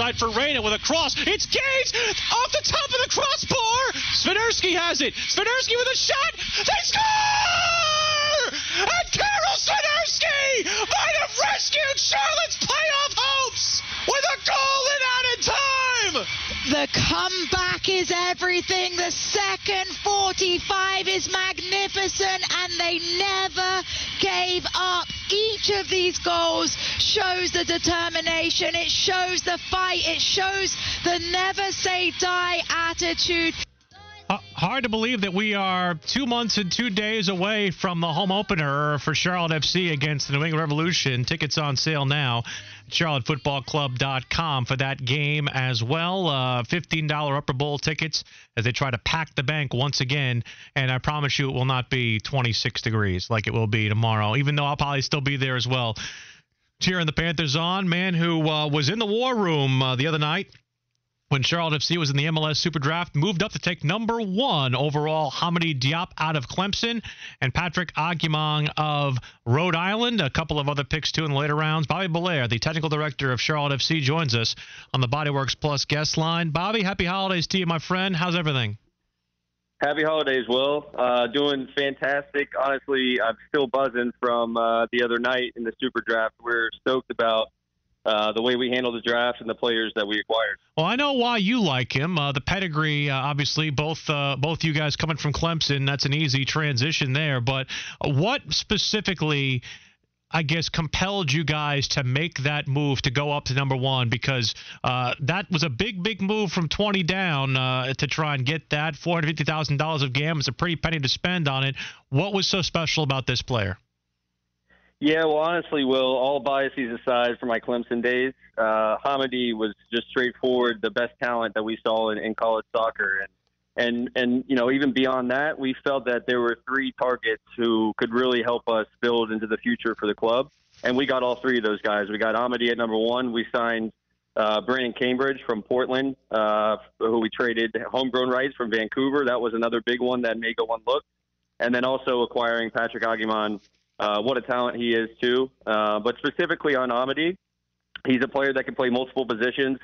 Right side for Reyna with a cross. It's Gage off the top of the crossbar. Swiderski has it. Swiderski with a shot. They score! And Karol Swiderski might have rescued Charlotte's playoff hopes with a goal in added time. The comeback is everything. The second 45 is magnificent, and they never gave up. Each of these goals shows the determination, it shows the fight, it shows the never say die attitude. Hard to believe that we are two months and two days away from the home opener for Charlotte FC against the New England Revolution. Tickets on sale now. CharlotteFootballClub.com for that game as well. Uh, $15 Upper Bowl tickets as they try to pack the bank once again. And I promise you, it will not be 26 degrees like it will be tomorrow, even though I'll probably still be there as well. Cheering the Panthers on. Man who uh, was in the war room uh, the other night when Charlotte FC was in the MLS Super Draft, moved up to take number one overall. Hamady Diop out of Clemson and Patrick Agyemang of Rhode Island. A couple of other picks too in the later rounds. Bobby Bellair, the technical director of Charlotte FC, joins us on the Bodyworks Plus guest line. Bobby, happy holidays to you, my friend. How's everything? Happy holidays, Will. Uh, doing fantastic. Honestly, I'm still buzzing from uh, the other night in the Super Draft. We're stoked about uh, the way we handle the draft and the players that we acquired. Well, I know why you like him. Uh, the pedigree, uh, obviously, both uh, both you guys coming from Clemson. That's an easy transition there. But what specifically? I guess compelled you guys to make that move to go up to number one because uh, that was a big, big move from 20 down uh, to try and get that $450,000 of GAM is a pretty penny to spend on it. What was so special about this player? Yeah, well, honestly, Will, all biases aside from my Clemson days, uh, was just straightforward the best talent that we saw in, in college soccer. And, and, and, you know, even beyond that, we felt that there were three targets who could really help us build into the future for the club. And we got all three of those guys. We got Hamady at number one. We signed uh, Brandon Cambridge from Portland, uh, who we traded homegrown rights from Vancouver. That was another big one that made go one look. And then also acquiring Patrick Agyemang uh, what a talent he is too. Uh, but specifically on Hamady, he's a player that can play multiple positions.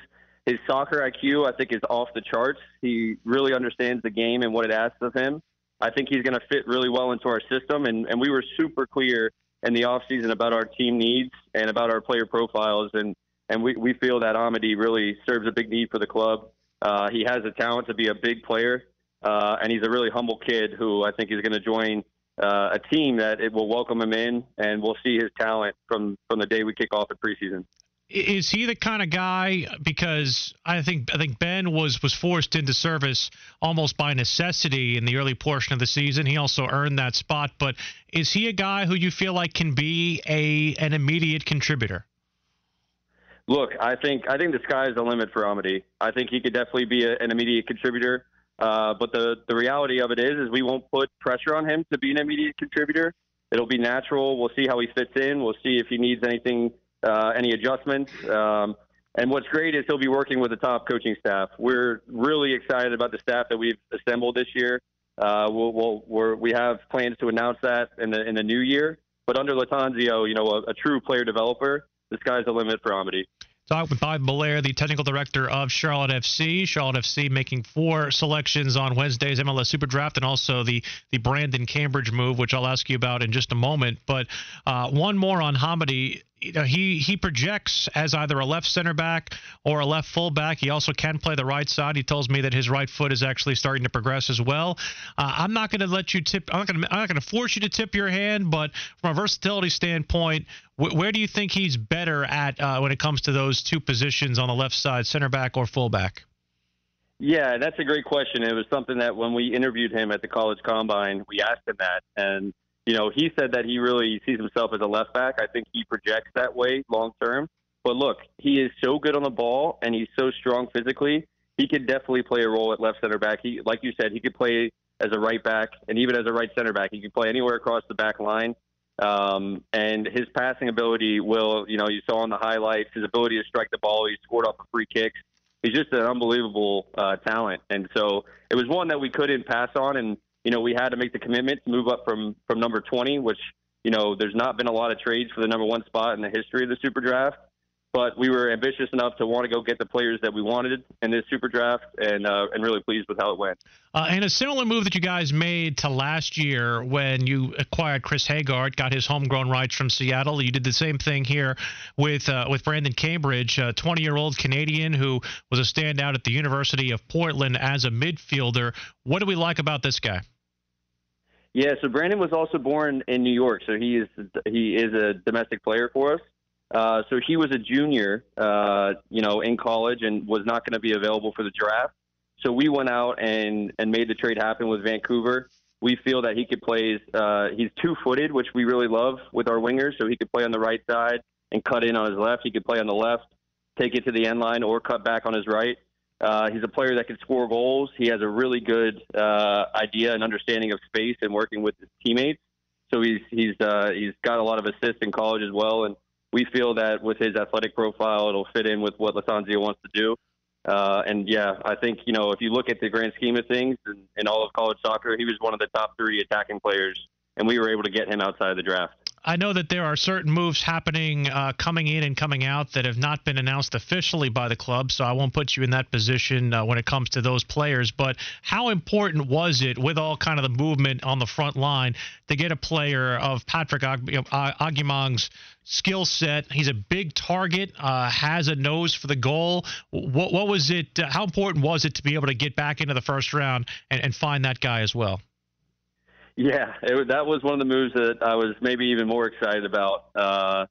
His soccer IQ, I think, is off the charts. He really understands the game and what it asks of him. I think he's going to fit really well into our system, and, and we were super clear in the offseason about our team needs and about our player profiles, and, and we, we feel that Hamady really serves a big need for the club. Uh, he has the talent to be a big player, uh, and he's a really humble kid who I think is going to join uh, a team that it will welcome him in, and we'll see his talent from from the day we kick off at preseason. Is he the kind of guy? Because I think I think Ben was was forced into service almost by necessity in the early portion of the season. He also earned that spot, but is he a guy who you feel like can be a an immediate contributor? Look, I think I think the sky is the limit for Hamady. I think he could definitely be a, an immediate contributor. Uh, but the the reality of it is, is we won't put pressure on him to be an immediate contributor. It'll be natural. We'll see how he fits in. We'll see if he needs anything, uh, any adjustments. Um, and what's great is he'll be working with the top coaching staff. We're really excited about the staff that we've assembled this year. Uh, we'll, we'll we're, we have plans to announce that in the in the new year. But under Lattanzio, you know, a, a true player developer, the sky's the limit for Hamady. Talk with Bob Bellair, the technical director of Charlotte FC. Charlotte FC making four selections on Wednesday's MLS Super Draft, and also the the Brandon Cambridge move, which I'll ask you about in just a moment. But uh, one more on Hamady you know, he he projects as either a left center back or a left fullback. He also can play the right side. He tells me that his right foot is actually starting to progress as well. Uh, I'm not going to let you tip. I'm not going to. I'm not going to force you to tip your hand, but from a versatility standpoint, wh- where do you think he's better at uh, when it comes to those two positions on the left side, center back or fullback? Yeah, that's a great question. It was something that when we interviewed him at the college combine, we asked him that, and you know, he said that he really sees himself as a left back. I think he projects that way long term. But look, he is so good on the ball and he's so strong physically. He could definitely play a role at left center back. He, like you said, he could play as a right back and even as a right center back. He could play anywhere across the back line. Um, and his passing ability will, you know, you saw in the highlights, his ability to strike the ball. He scored off of free kicks. He's just an unbelievable uh, talent. And so it was one that we couldn't pass on. And, you know, we had to make the commitment to move up from, from number 20, which, you know, there's not been a lot of trades for the number one spot in the history of the Super Draft but we were ambitious enough to want to go get the players that we wanted in this super draft, and uh, and really pleased with how it went. Uh, and a similar move that you guys made to last year when you acquired Chris Hegardt, got his homegrown rights from Seattle. You did the same thing here with uh, with Brandon Cambridge, a 20-year-old Canadian who was a standout at the University of Portland as a midfielder. What do we like about this guy? Yeah, so Brandon was also born in New York, so he is he is a domestic player for us. Uh, so he was a junior, uh, you know, in college and was not going to be available for the draft. So we went out and and made the trade happen with Vancouver. We feel that he could play. Uh, he's two-footed, which we really love with our wingers. So he could play on the right side and cut in on his left. He could play on the left, take it to the end line, or cut back on his right. Uh, he's a player that can score goals. He has a really good uh, idea and understanding of space and working with his teammates. So he's he's uh, he's got a lot of assists in college as well, and we feel that with his athletic profile, it'll fit in with what Lattanzio wants to do. Uh, and yeah, I think you know if you look at the grand scheme of things in, in all of college soccer, he was one of the top three attacking players, and we were able to get him outside of the draft. I know that there are certain moves happening, uh, coming in and coming out that have not been announced officially by the club, so I won't put you in that position uh, when it comes to those players. But how important was it, with all kind of the movement on the front line, to get a player of Patrick Agyemang's skill set? He's a big target, uh, has a nose for the goal. What, what was it? Uh, how important was it to be able to get back into the first round and, and find that guy as well? Yeah, it, that was one of the moves that I was maybe even more excited about. Uh,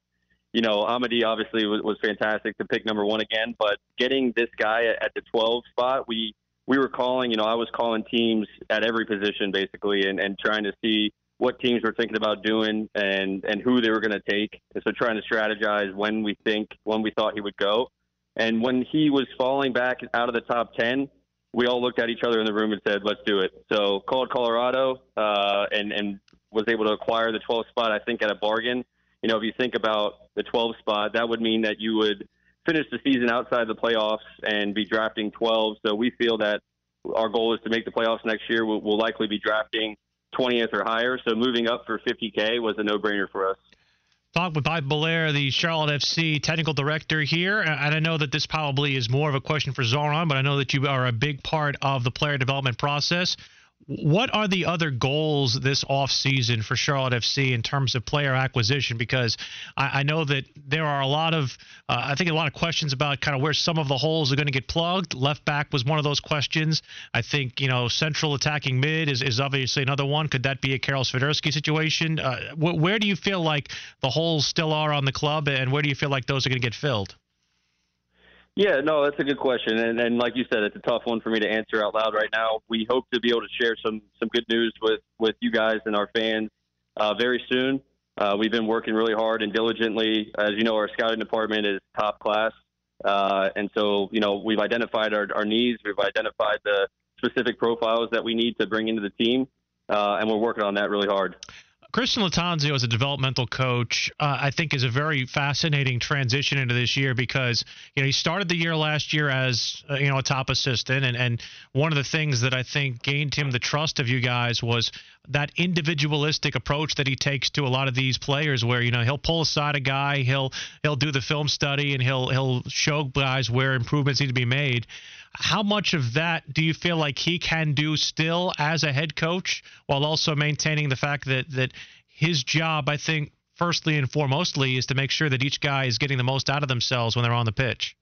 you know, Amady obviously was, was fantastic to pick number one again, but getting this guy at, at the 12 spot, we we were calling. You know, I was calling teams at every position basically, and, and trying to see what teams were thinking about doing and and who they were going to take. And so trying to strategize when we think when we thought he would go. And when he was falling back out of the top 10, we all looked at each other in the room and said, "Let's do it." So called Colorado uh, and and was able to acquire the 12th spot. I think at a bargain. You know, if you think about the 12th spot, that would mean that you would finish the season outside the playoffs and be drafting 12. So we feel that our goal is to make the playoffs next year. We'll, we'll likely be drafting 20th or higher. So moving up for 50K was a no-brainer for us talk with Bob Bellair, the Charlotte FC technical director here. And I know that this probably is more of a question for Zoran, but I know that you are a big part of the player development process. What are the other goals this offseason for Charlotte FC in terms of player acquisition? Because I, I know that there are a lot of, uh, I think, a lot of questions about kind of where some of the holes are going to get plugged. Left back was one of those questions. I think, you know, central attacking mid is, is obviously another one. Could that be a Karol Swiderski situation? Uh, wh- where do you feel like the holes still are on the club, and where do you feel like those are going to get filled? Yeah, no, that's a good question, and, and like you said, it's a tough one for me to answer out loud right now. We hope to be able to share some some good news with with you guys and our fans uh, very soon. Uh, we've been working really hard and diligently. As you know, our scouting department is top class, uh, and so you know we've identified our, our needs, we've identified the specific profiles that we need to bring into the team, uh, and we're working on that really hard. Christian Lattanzio as a developmental coach, uh, I think, is a very fascinating transition into this year because you know he started the year last year as uh, you know a top assistant, and and one of the things that I think gained him the trust of you guys was that individualistic approach that he takes to a lot of these players, where you know he'll pull aside a guy, he'll he'll do the film study, and he'll he'll show guys where improvements need to be made. How much of that do you feel like he can do still as a head coach, while also maintaining the fact that that his job, I think, firstly and foremostly, is to make sure that each guy is getting the most out of themselves when they're on the pitch.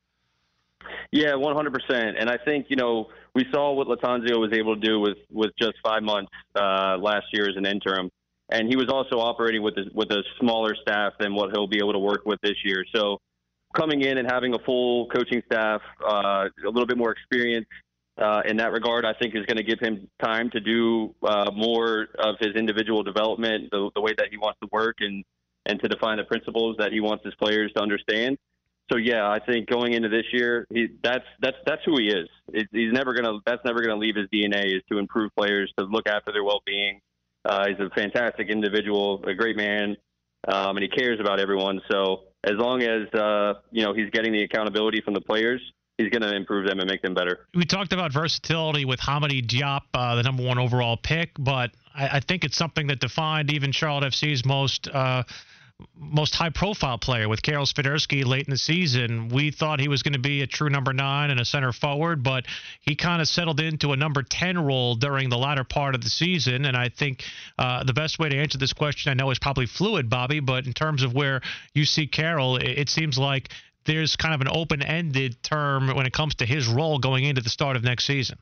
Yeah, 100%. And I think, you know, we saw what Lattanzio was able to do with, with just five months uh, last year as an interim. And he was also operating with a, with a smaller staff than what he'll be able to work with this year. So coming in and having a full coaching staff, uh, a little bit more experience, uh, in that regard, I think is going to give him time to do uh, more of his individual development, the, the way that he wants to work, and and to define the principles that he wants his players to understand. So yeah, I think going into this year, he, that's that's that's who he is. It, he's never gonna that's never gonna leave his DNA is to improve players, to look after their well-being. Uh, he's a fantastic individual, a great man, um, and he cares about everyone. So as long as uh, you know he's getting the accountability from the players, he's going to improve them and make them better. We talked about versatility with Hamady Diop, uh, the number one overall pick, but I, I, think it's something that defined even Charlotte FC's most. Uh, most high profile player with Karol Swiderski late in the season. We thought he was going to be a true number nine and a center forward, but he kind of settled into a number 10 role during the latter part of the season. And I think uh, the best way to answer this question, I know, is probably fluid, Bobby, but in terms of where you see Karol, it, it seems like there's kind of an open-ended term when it comes to his role going into the start of next season.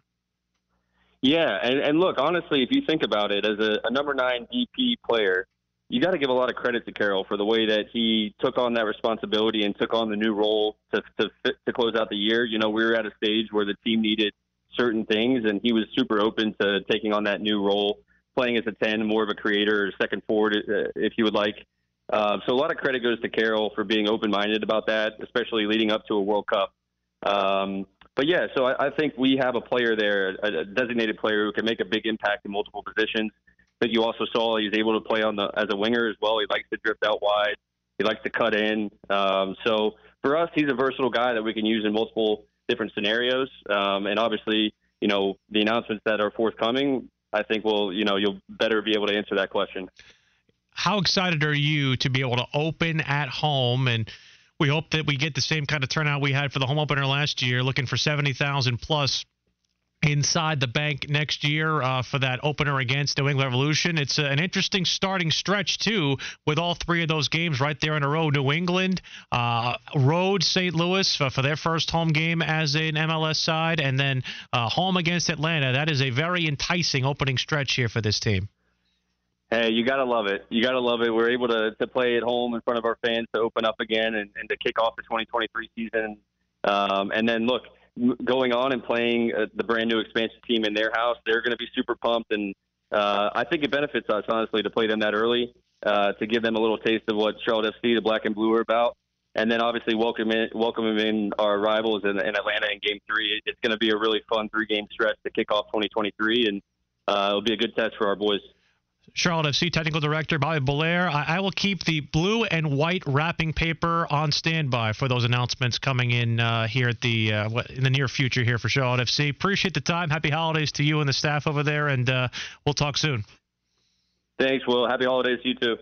Yeah, and, and look, honestly, if you think about it, as a, a number nine DP player, you got to give a lot of credit to Karol for the way that he took on that responsibility and took on the new role to to, fit, to close out the year. You know, we were at a stage where the team needed certain things, and he was super open to taking on that new role, playing as a ten, more of a creator, second forward, uh, if you would like. Uh, so a lot of credit goes to Karol for being open-minded about that, especially leading up to a World Cup. Um, but yeah, so I, I think we have a player there, a designated player who can make a big impact in multiple positions. That you also saw he's able to play on the as a winger as well. He likes to drift out wide. He likes to cut in. Um, so for us, he's a versatile guy that we can use in multiple different scenarios. Um, and obviously, you know, the announcements that are forthcoming, I think will, you know, you'll better be able to answer that question how excited are you to be able to open at home and we hope that we get the same kind of turnout we had for the home opener last year looking for 70,000 plus inside the bank next year uh, for that opener against New England Revolution. It's an interesting starting stretch too, with all three of those games right there in a row. New England, uh, road St. Louis for, for, their first home game as an MLS side, and then uh, home against Atlanta. That is a very enticing opening stretch here for this team. Hey, you gotta love it. You gotta love it. We're able to to play at home in front of our fans to open up again and, and to kick off the 2023 season. Um, and then look, going on and playing uh, the brand new expansion team in their house, they're going to be super pumped. And uh, I think it benefits us honestly to play them that early uh, to give them a little taste of what Charlotte FC, the Black and Blue, are about. And then obviously welcome in, welcome in our rivals in, in Atlanta in Game Three. It's going to be a really fun three game stretch to kick off 2023, and uh, it'll be a good test for our boys. Charlotte FC Technical Director Bobby Bellair. I, I, will keep the blue and white wrapping paper on standby for those announcements coming in uh, here at the uh, in the near future here for Charlotte FC. Appreciate the time. Happy holidays to you and the staff over there, and uh, we'll talk soon. Thanks, Will. Happy holidays to you too.